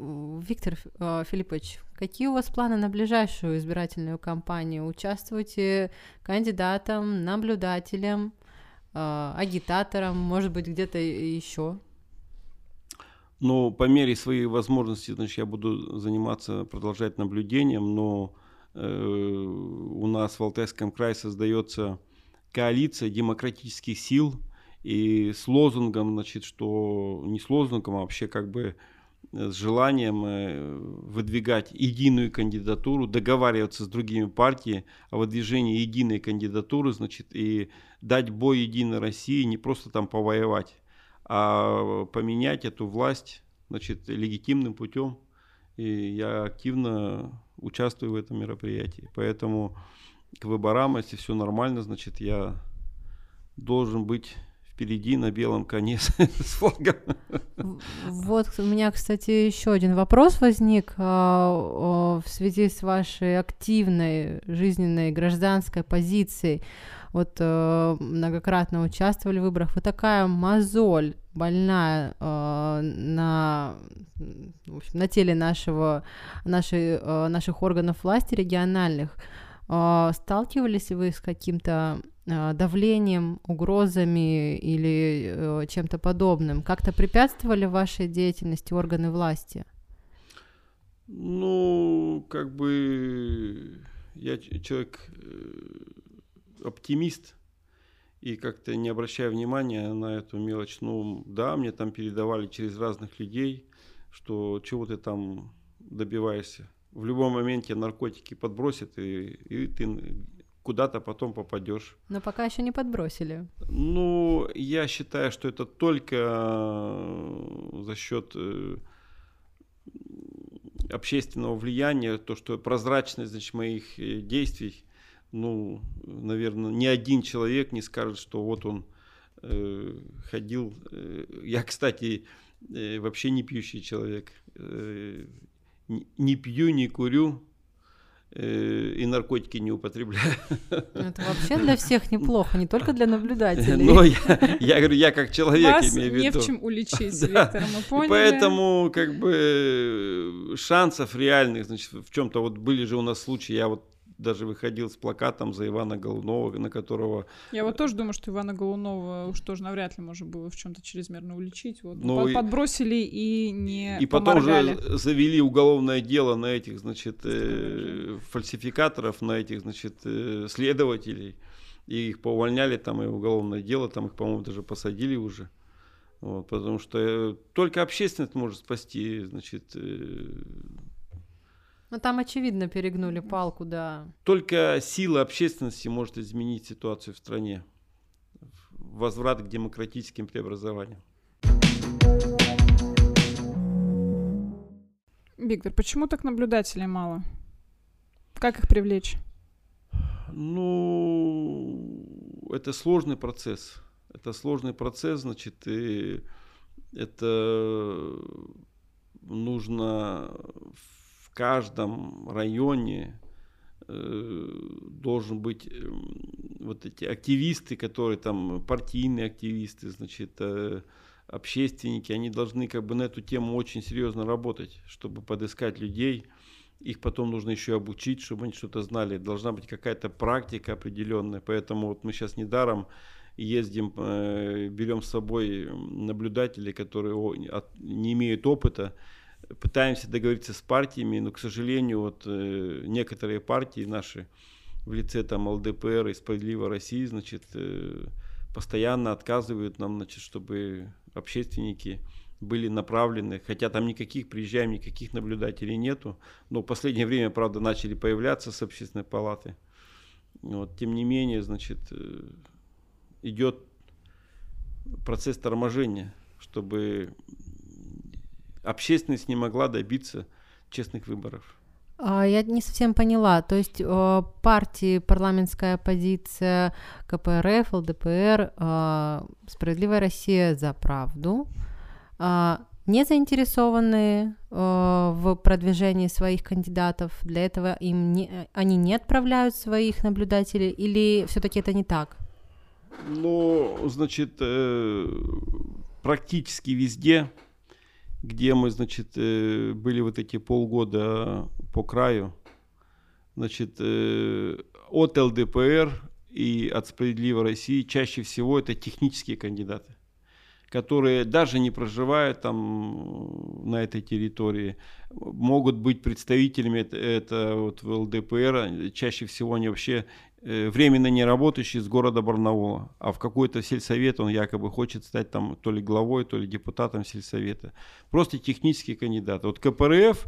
Виктор э, Филиппович, какие у вас планы на ближайшую избирательную кампанию? Участвуете кандидатом, наблюдателем, э, агитатором, может быть, где-то еще? Ну, по мере своей возможности, значит, я буду заниматься, продолжать наблюдением, но э, у нас в Алтайском крае создается коалиция демократических сил, и с лозунгом, значит, что не с лозунгом, а вообще как бы с желанием э, выдвигать единую кандидатуру, договариваться с другими партиями о выдвижении единой кандидатуры, значит, и дать бой Единой России, не просто там повоевать, а поменять эту власть значит, легитимным путем. И я активно участвую в этом мероприятии. Поэтому к выборам, если все нормально, значит, я должен быть впереди на белом коне с флагом. Вот у меня, кстати, еще один вопрос возник а, в связи с вашей активной жизненной гражданской позицией. Вот э, многократно участвовали в выборах, вы такая мозоль больная э, на, в общем, на теле нашего, нашей, э, наших органов власти региональных, э, сталкивались вы с каким-то давлением, угрозами или э, чем-то подобным? Как-то препятствовали вашей деятельности органы власти? Ну, как бы я человек э, оптимист и как-то не обращая внимания на эту мелочь. Ну, да, мне там передавали через разных людей, что чего ты там добиваешься. В любом моменте наркотики подбросят, и, и ты куда-то потом попадешь. Но пока еще не подбросили. Ну, я считаю, что это только э, за счет э, общественного влияния, то, что прозрачность значит, моих э, действий ну, наверное, ни один человек не скажет, что вот он э, ходил. Э, я, кстати, э, вообще не пьющий человек. Э, не, пью, не курю и наркотики не употребляю. Это вообще для всех неплохо, не только для наблюдателей. Но я, я говорю, я как человек Вас имею в виду. не в чем уличить, Виктор, мы поняли. Поэтому как бы шансов реальных, значит, в чем-то вот были же у нас случаи, я вот даже выходил с плакатом за Ивана Голунова, на которого... Я вот тоже думаю, что Ивана Голунова уж тоже навряд ли можно было в чем-то чрезмерно уличить. Вот. Ну, и... Подбросили и не И потом поморгали. же завели уголовное дело на этих, значит, э, фальсификаторов, на этих, значит, э, следователей. И их поувольняли, там и уголовное дело, там их, по-моему, даже посадили уже. Вот, потому что э, только общественность может спасти, значит, э, ну там очевидно перегнули палку, да. Только сила общественности может изменить ситуацию в стране. Возврат к демократическим преобразованиям. Виктор, почему так наблюдателей мало? Как их привлечь? Ну, это сложный процесс. Это сложный процесс, значит, и это нужно в каждом районе э, должен быть э, вот эти активисты, которые там партийные активисты, значит, э, общественники, они должны как бы на эту тему очень серьезно работать, чтобы подыскать людей. Их потом нужно еще обучить, чтобы они что-то знали. Должна быть какая-то практика определенная. Поэтому вот мы сейчас недаром ездим, берем с собой наблюдателей, которые не имеют опыта, пытаемся договориться с партиями, но, к сожалению, вот э, некоторые партии наши в лице там ЛДПР и Справедливой России, значит, э, постоянно отказывают нам, значит, чтобы общественники были направлены, хотя там никаких, приезжаем, никаких наблюдателей нету, но в последнее время, правда, начали появляться с общественной палаты. Вот, тем не менее, значит, э, идет процесс торможения, чтобы общественность не могла добиться честных выборов. А, я не совсем поняла. То есть партии, парламентская оппозиция, КПРФ, ЛДПР, а, Справедливая Россия за правду а, не заинтересованы в продвижении своих кандидатов. Для этого им не, они не отправляют своих наблюдателей или все-таки это не так? Ну, значит, э, практически везде, где мы, значит, э, были вот эти полгода по краю, значит, э, от ЛДПР и от «Справедливой России» чаще всего это технические кандидаты которые даже не проживают там на этой территории, могут быть представителями это, это вот в ЛДПР, чаще всего они вообще временно не работающий с города Барнаула, а в какой-то сельсовет он якобы хочет стать там то ли главой, то ли депутатом сельсовета. Просто технический кандидат. Вот КПРФ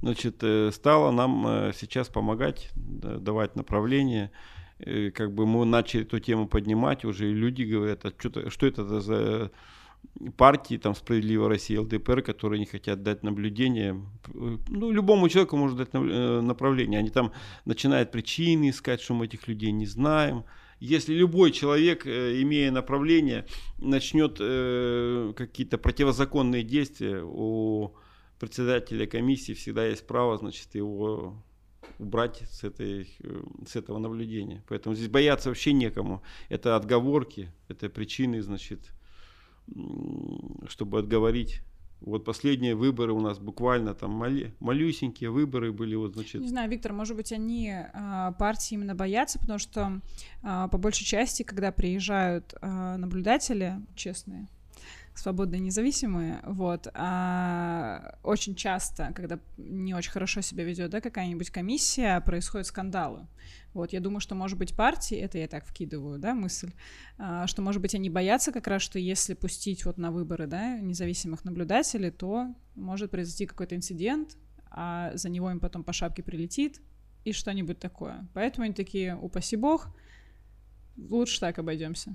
значит, э, стала нам э, сейчас помогать, давать направление. Как бы мы начали эту тему поднимать, уже и люди говорят, а что, что это за партии, там, «Справедливая Россия», ЛДПР, которые не хотят дать наблюдение. Ну, любому человеку можно дать э, направление. Они там начинают причины искать, что мы этих людей не знаем. Если любой человек, э, имея направление, начнет э, какие-то противозаконные действия, у председателя комиссии всегда есть право, значит, его убрать с, этой, с этого наблюдения. Поэтому здесь бояться вообще некому. Это отговорки, это причины, значит, чтобы отговорить. Вот последние выборы у нас буквально там мали, малюсенькие выборы были, вот значит. Не знаю, Виктор, может быть, они а, партии именно боятся, потому что а, по большей части, когда приезжают а, наблюдатели честные, свободные, независимые, вот, а очень часто, когда не очень хорошо себя ведет, да, какая-нибудь комиссия, происходят скандалы. Вот, я думаю, что, может быть, партии, это я так вкидываю, да, мысль, а, что, может быть, они боятся как раз, что если пустить вот на выборы, да, независимых наблюдателей, то может произойти какой-то инцидент, а за него им потом по шапке прилетит и что-нибудь такое. Поэтому они такие, упаси бог, лучше так обойдемся.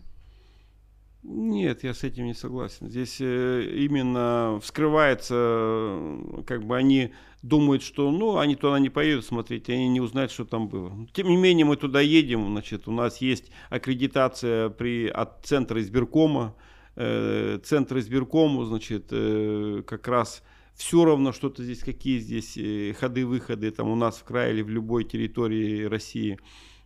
Нет, я с этим не согласен. Здесь э, именно вскрывается, как бы они думают, что, ну, они туда не поедут смотреть, они не узнают, что там было. Тем не менее, мы туда едем, значит, у нас есть аккредитация при, от центра избиркома, э, центр избиркому, значит, э, как раз все равно что-то здесь, какие здесь э, ходы-выходы, там у нас в крае или в любой территории России,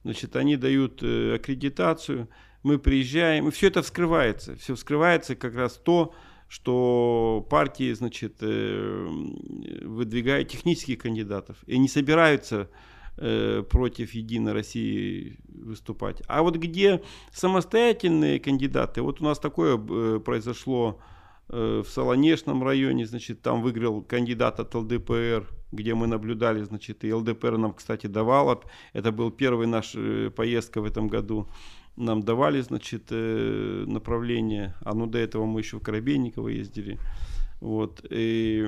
значит, они дают э, аккредитацию, мы приезжаем, и все это вскрывается. Все вскрывается как раз то, что партии, значит, э, выдвигают технических кандидатов и не собираются э, против Единой России выступать. А вот где самостоятельные кандидаты, вот у нас такое произошло в Солонежном районе, значит, там выиграл кандидат от ЛДПР, где мы наблюдали, значит, и ЛДПР нам, кстати, давала, это был первый наш поездка в этом году, нам давали, значит, э, направление, а ну до этого мы еще в Коробейниково ездили, вот, и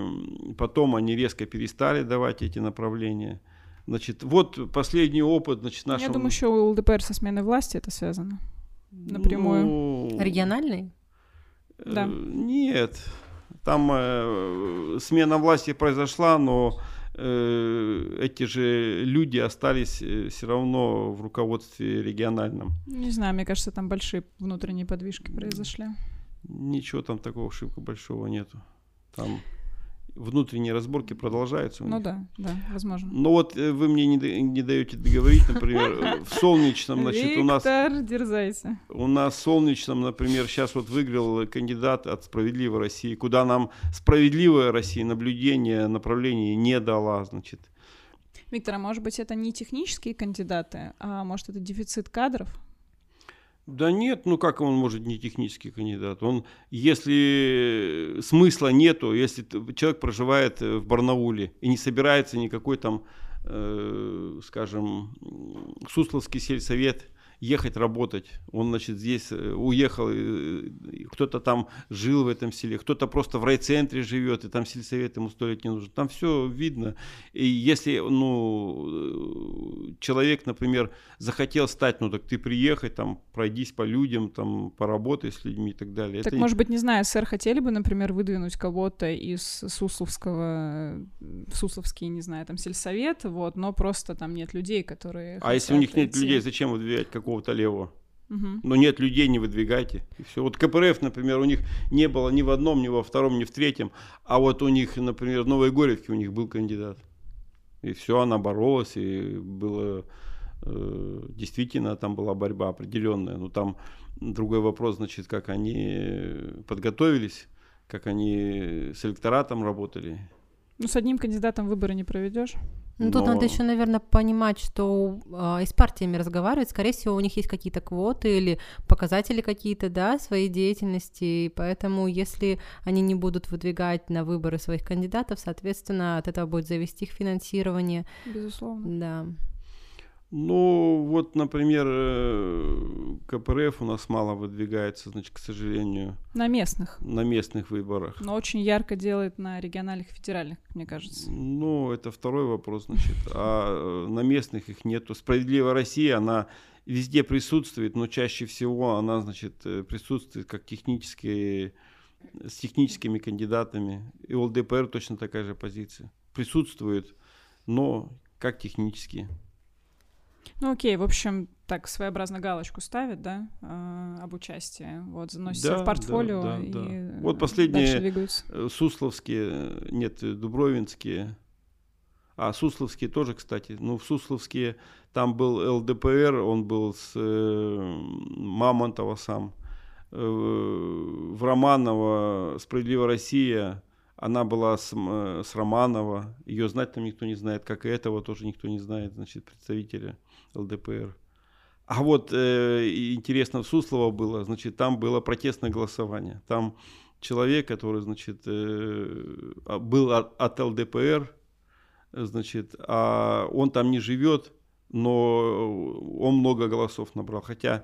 потом они резко перестали давать эти направления. Значит, вот последний опыт, значит, нашего... Я думаю, еще у ЛДПР со сменой власти это связано напрямую. Ну, Региональный? Да. Э, нет, там э, смена власти произошла, но Э, эти же люди остались э, все равно в руководстве региональном. Не знаю, мне кажется, там большие внутренние подвижки произошли. Ничего там такого шибко большого нету. Там внутренние разборки продолжаются. Ну да, да, возможно. Но вот э, вы мне не, не даете договорить, например, в Солнечном, значит, у нас... Дерзайся. У нас в Солнечном, например, сейчас вот выиграл кандидат от Справедливой России, куда нам Справедливая Россия наблюдение, направление не дала, значит. Виктор, а может быть это не технические кандидаты, а может это дефицит кадров? Да нет, ну как он может не технический кандидат? Он, если смысла нету, если человек проживает э, в Барнауле и не собирается никакой там, э, скажем, Сусловский сельсовет ехать работать. Он, значит, здесь э, уехал, кто-то там жил в этом селе, кто-то просто в райцентре живет, и там сельсовет ему сто лет не нужен. Там все видно. И если, ну, э, человек, например, захотел стать, ну, так ты приехай, там, пройдись по людям, там, поработай с людьми и так далее. Так, Это... может быть, не знаю, сэр, хотели бы, например, выдвинуть кого-то из Сусловского, Сусловский, не знаю, там, сельсовет, вот, но просто там нет людей, которые... А если у них нет людей, зачем выдвигать какого какого-то левого. Угу. Но нет людей, не выдвигайте. И все. Вот КПРФ, например, у них не было ни в одном, ни во втором, ни в третьем. А вот у них, например, в Новой Горевке у них был кандидат. И все, она боролась, и было Э, действительно, там была борьба определенная. Но там другой вопрос, значит, как они подготовились, как они с электоратом работали. Ну, с одним кандидатом выборы не проведешь. Ну, тут Но- надо еще, наверное, понимать, что а, и с партиями разговаривать, скорее всего, у них есть какие-то квоты или показатели какие-то, да, своей деятельности, и поэтому, если они не будут выдвигать на выборы своих кандидатов, соответственно, от этого будет зависеть их финансирование, Безусловно. да. Ну, вот, например, э, КПРФ у нас мало выдвигается, значит, к сожалению, На местных. на местных выборах. Но очень ярко делает на региональных и федеральных, мне кажется. Ну, это второй вопрос, значит. А э, на местных их нету. Справедливая Россия, она везде присутствует, но чаще всего она, значит, э, присутствует как технические, с техническими кандидатами. И у ЛДПР точно такая же позиция. Присутствует, но как технические. Ну окей, в общем, так своеобразно галочку ставит, да, э, об участии. Вот, заносит Да, в портфолио да, да, и да. э, Вот последние-. Э, Сусловские, э, нет, Дубровинские. А Сусловские тоже, кстати. Ну, в Сусловские там был ЛДПР, он был с э, Мамонтова сам. Э, В Романово «Справедливая Россия», она была с, э, с Романова. Ее знать там никто не знает, как и этого тоже никто не знает, значит, представителя ЛДПР. А вот э, интересно в Суслово было, значит, там было протестное голосование. Там человек, который, значит, э, а, был от, от ЛДПР, значит, а он там не живет, но он много голосов набрал. Хотя,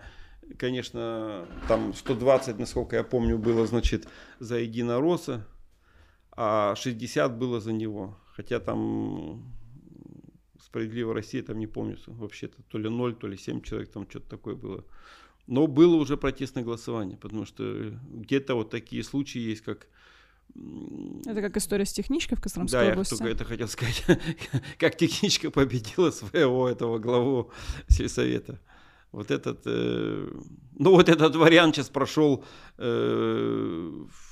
конечно, там 120, насколько я помню, было, значит, за Единоросса, а 60 было за него. Хотя там Справедливая Россия, там не помню, вообще-то то ли 0, то ли 7 человек, там что-то такое было. Но было уже протестное голосование, потому что где-то вот такие случаи есть, как... Это как история с техничкой в Костромской да, я области. только это хотел сказать, как техничка победила своего этого главу сельсовета. Вот этот, э, ну вот этот вариант сейчас прошел э, в-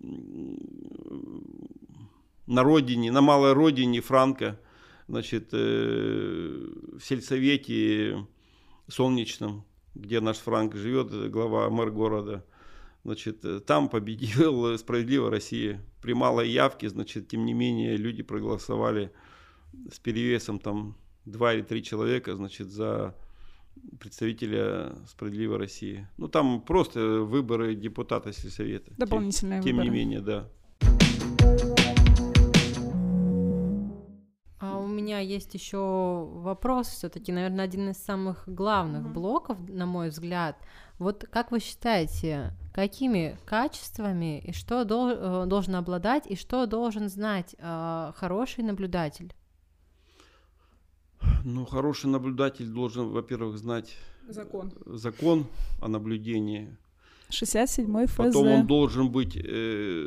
на родине, на малой родине Франка, значит, э, в сельсовете солнечном, где наш Франк живет, глава мэр города. Значит, э, там победил «Справедливая Россия». При малой явке, значит, тем не менее, люди проголосовали с перевесом там два или три человека, значит, за представителя «Справедливой России». Ну, там просто выборы депутата сельсовета. Тем- Дополнительные Тем выборы. не менее, да. А у меня есть еще вопрос, все-таки, наверное, один из самых главных Мгм. блоков, на мой взгляд. Вот как вы считаете, какими качествами и что дол- э, должен обладать и что должен знать э, хороший наблюдатель? Ну, хороший наблюдатель должен, во-первых, знать Закон. закон о наблюдении. 67-й ФЗ. Потом он должен быть э,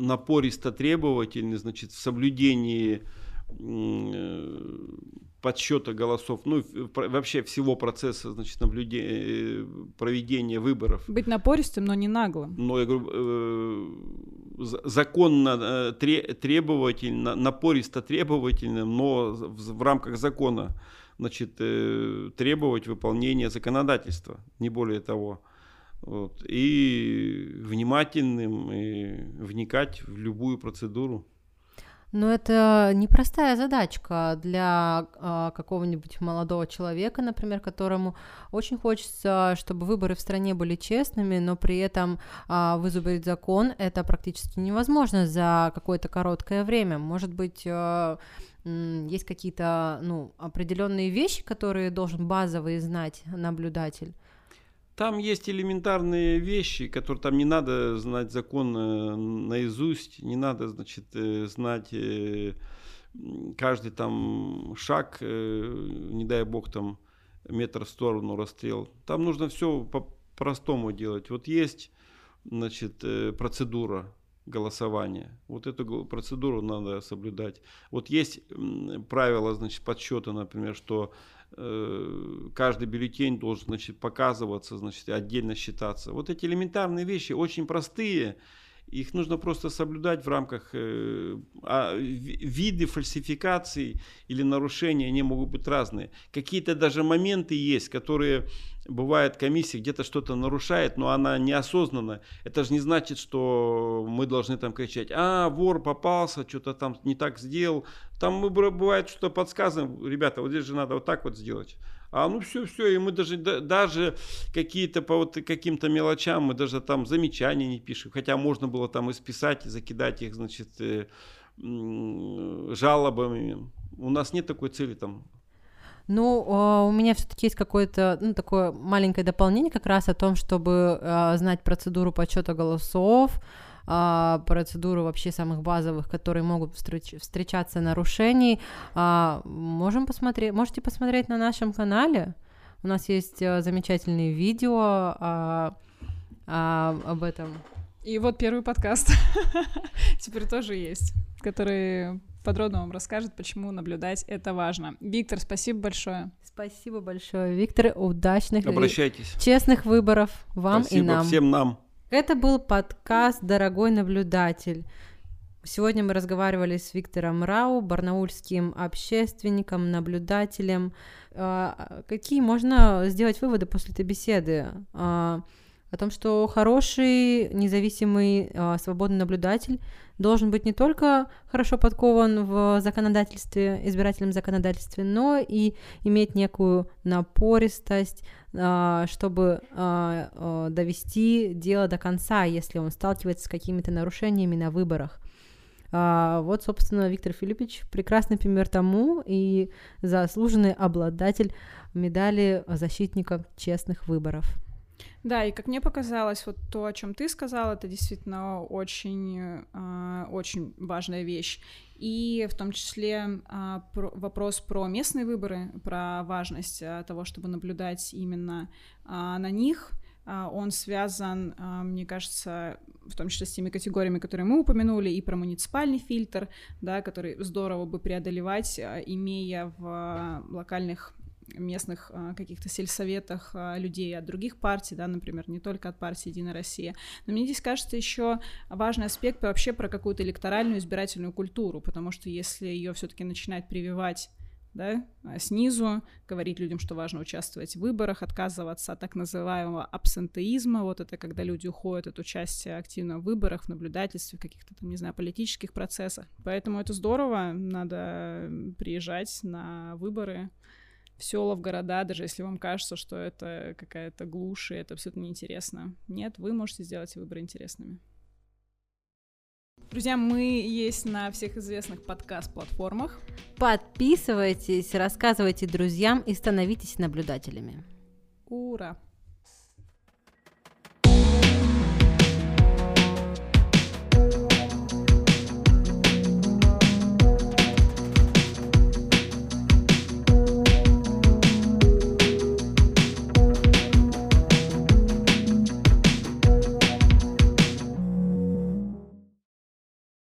напористо требовательный, значит, в соблюдении э, подсчета голосов, ну, вообще всего процесса, значит, наблюдения, проведения выборов. Быть напористым, но не наглым. Но я говорю, э, законно э, тре- требовательно, напористо требовательным, но в, в рамках закона, значит, э, требовать выполнения законодательства, не более того. Вот. И внимательным, и вникать в любую процедуру. Но это непростая задачка для а, какого-нибудь молодого человека, например, которому очень хочется, чтобы выборы в стране были честными, но при этом а, вызубрить закон это практически невозможно за какое-то короткое время. Может быть, а, есть какие-то ну, определенные вещи, которые должен базовые знать наблюдатель. Там есть элементарные вещи, которые там не надо знать закон э, наизусть, не надо, значит, э, знать э, каждый там шаг, не дай бог там метр в сторону расстрел. Там нужно все по-простому делать. Вот есть, значит, процедура голосования. Вот эту процедуру надо соблюдать. Вот есть м, правило, значит, подсчета, например, что каждый бюллетень должен, значит, показываться, значит, отдельно считаться. Вот эти элементарные вещи очень простые их нужно просто соблюдать в рамках э, а, виды фальсификаций или нарушений, они могут быть разные. Какие-то даже моменты есть, которые бывает комиссия где-то что-то нарушает, но она неосознанно. Это же не значит, что мы должны там кричать, а, вор попался, что-то там не так сделал. Там мы бывает что-то подсказываем, ребята, вот здесь же надо вот так вот сделать. А ну все, все, и мы даже, даже какие-то по вот каким-то мелочам, мы даже там замечания не пишем. Хотя можно было там исписать и закидать их, значит, э, жалобами. У нас нет такой цели там ну, а, у меня все-таки есть какое-то ну, такое маленькое дополнение как раз о том, чтобы э, знать процедуру подсчета голосов, э, процедуру вообще самых базовых, которые могут встреч- встречаться нарушений. Э, можем посмотреть, можете посмотреть на нашем канале. У нас есть э, замечательные видео э, э, об этом. И вот первый подкаст теперь тоже есть, который подробно вам расскажет, почему наблюдать это важно. Виктор, спасибо большое. Спасибо большое, Виктор. Удачных Обращайтесь. честных выборов вам спасибо и нам. всем нам. Это был подкаст «Дорогой наблюдатель». Сегодня мы разговаривали с Виктором Рау, барнаульским общественником, наблюдателем. А, какие можно сделать выводы после этой беседы? А, о том, что хороший, независимый, а, свободный наблюдатель должен быть не только хорошо подкован в законодательстве, избирательном законодательстве, но и иметь некую напористость, чтобы а, довести дело до конца, если он сталкивается с какими-то нарушениями на выборах. Вот, собственно, Виктор Филиппович прекрасный пример тому и заслуженный обладатель медали защитника честных выборов. Да, и как мне показалось, вот то, о чем ты сказал, это действительно очень, очень важная вещь. И в том числе э, про, вопрос про местные выборы, про важность э, того, чтобы наблюдать именно э, на них. Он связан, мне кажется, в том числе с теми категориями, которые мы упомянули, и про муниципальный фильтр, да, который здорово бы преодолевать, имея в локальных местных а, каких-то сельсоветах а, людей от других партий, да, например, не только от партии «Единая Россия». Но мне здесь кажется еще важный аспект вообще про какую-то электоральную избирательную культуру, потому что если ее все-таки начинать прививать да, а, снизу, говорить людям, что важно участвовать в выборах, отказываться от так называемого абсентеизма, вот это когда люди уходят от участия активно в выборах, в наблюдательстве, в каких-то там, не знаю, политических процессах. Поэтому это здорово, надо приезжать на выборы, в села, в города, даже если вам кажется, что это какая-то глушь, и это абсолютно неинтересно. Нет, вы можете сделать выборы интересными. Друзья, мы есть на всех известных подкаст-платформах. Подписывайтесь, рассказывайте друзьям и становитесь наблюдателями. Ура!